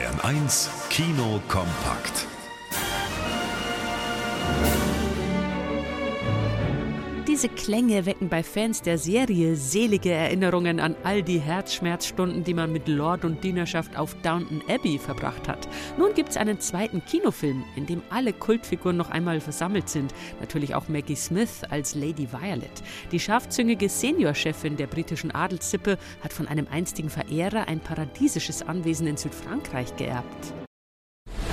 Bayern 1 Kino kompakt. Diese Klänge wecken bei Fans der Serie selige Erinnerungen an all die Herzschmerzstunden, die man mit Lord und Dienerschaft auf Downton Abbey verbracht hat. Nun gibt es einen zweiten Kinofilm, in dem alle Kultfiguren noch einmal versammelt sind. Natürlich auch Maggie Smith als Lady Violet. Die scharfzüngige Seniorchefin der britischen Adelssippe hat von einem einstigen Verehrer ein paradiesisches Anwesen in Südfrankreich geerbt.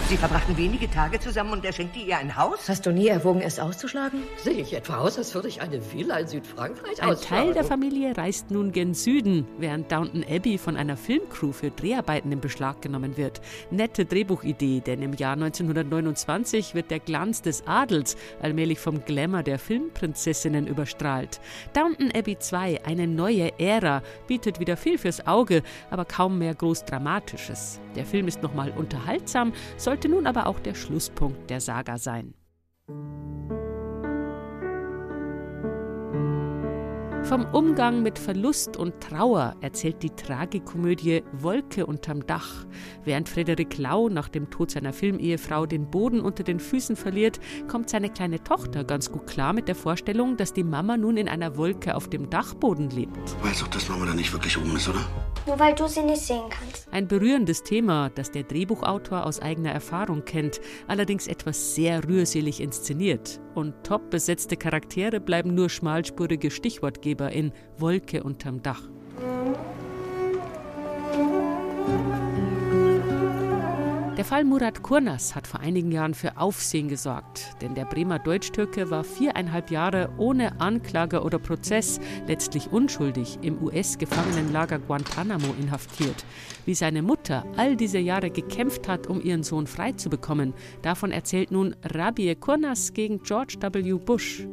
Sie verbrachten wenige Tage zusammen und er schenkte ihr ein Haus? Hast du nie erwogen, es auszuschlagen? Sehe ich etwa aus, als würde ich eine Villa in Südfrankreich Ein ausschlagen? Teil der Familie reist nun gen Süden, während Downton Abbey von einer Filmcrew für Dreharbeiten in Beschlag genommen wird. Nette Drehbuchidee, denn im Jahr 1929 wird der Glanz des Adels allmählich vom Glamour der Filmprinzessinnen überstrahlt. Downton Abbey 2, eine neue Ära, bietet wieder viel fürs Auge, aber kaum mehr groß Dramatisches. Der Film ist nochmal unterhaltsam, sollte nun aber auch der Schlusspunkt der Saga sein. Vom Umgang mit Verlust und Trauer erzählt die Tragikomödie Wolke unterm Dach. Während Frederik Lau nach dem Tod seiner Filmehefrau den Boden unter den Füßen verliert, kommt seine kleine Tochter ganz gut klar mit der Vorstellung, dass die Mama nun in einer Wolke auf dem Dachboden lebt. Weißt doch, dass Mama da nicht wirklich oben ist, oder? Nur weil du sie nicht sehen kannst. Ein berührendes Thema, das der Drehbuchautor aus eigener Erfahrung kennt, allerdings etwas sehr rührselig inszeniert. Und top besetzte Charaktere bleiben nur schmalspurige Stichwortgeber in Wolke unterm Dach. Der Fall Murat Kurnas hat vor einigen Jahren für Aufsehen gesorgt, denn der Bremer Deutsch-Türke war viereinhalb Jahre ohne Anklage oder Prozess, letztlich unschuldig, im US-Gefangenenlager Guantanamo inhaftiert. Wie seine Mutter all diese Jahre gekämpft hat, um ihren Sohn freizubekommen, davon erzählt nun Rabie Kurnas gegen George W. Bush.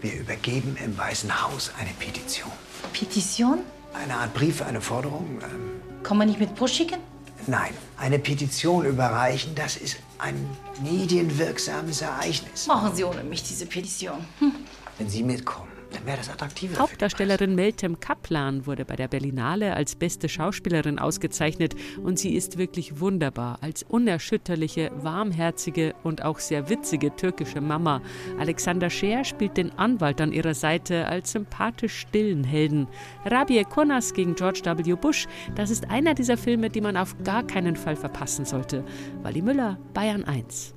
Wir übergeben im Weißen Haus eine Petition. Petition? Eine Art Brief, eine Forderung. Ähm, Kann man nicht mit Bush schicken? Nein, eine Petition überreichen, das ist ein medienwirksames Ereignis. Machen Sie ohne mich diese Petition. Hm. Wenn Sie mitkommen, dann das attraktiver. Hauptdarstellerin Meltem Kaplan wurde bei der Berlinale als beste Schauspielerin ausgezeichnet und sie ist wirklich wunderbar als unerschütterliche, warmherzige und auch sehr witzige türkische Mama. Alexander Scheer spielt den Anwalt an ihrer Seite als sympathisch stillen Helden. Rabie Kurnas gegen George W. Bush, das ist einer dieser Filme, die man auf gar keinen Fall verpassen sollte. Wally Müller, Bayern 1.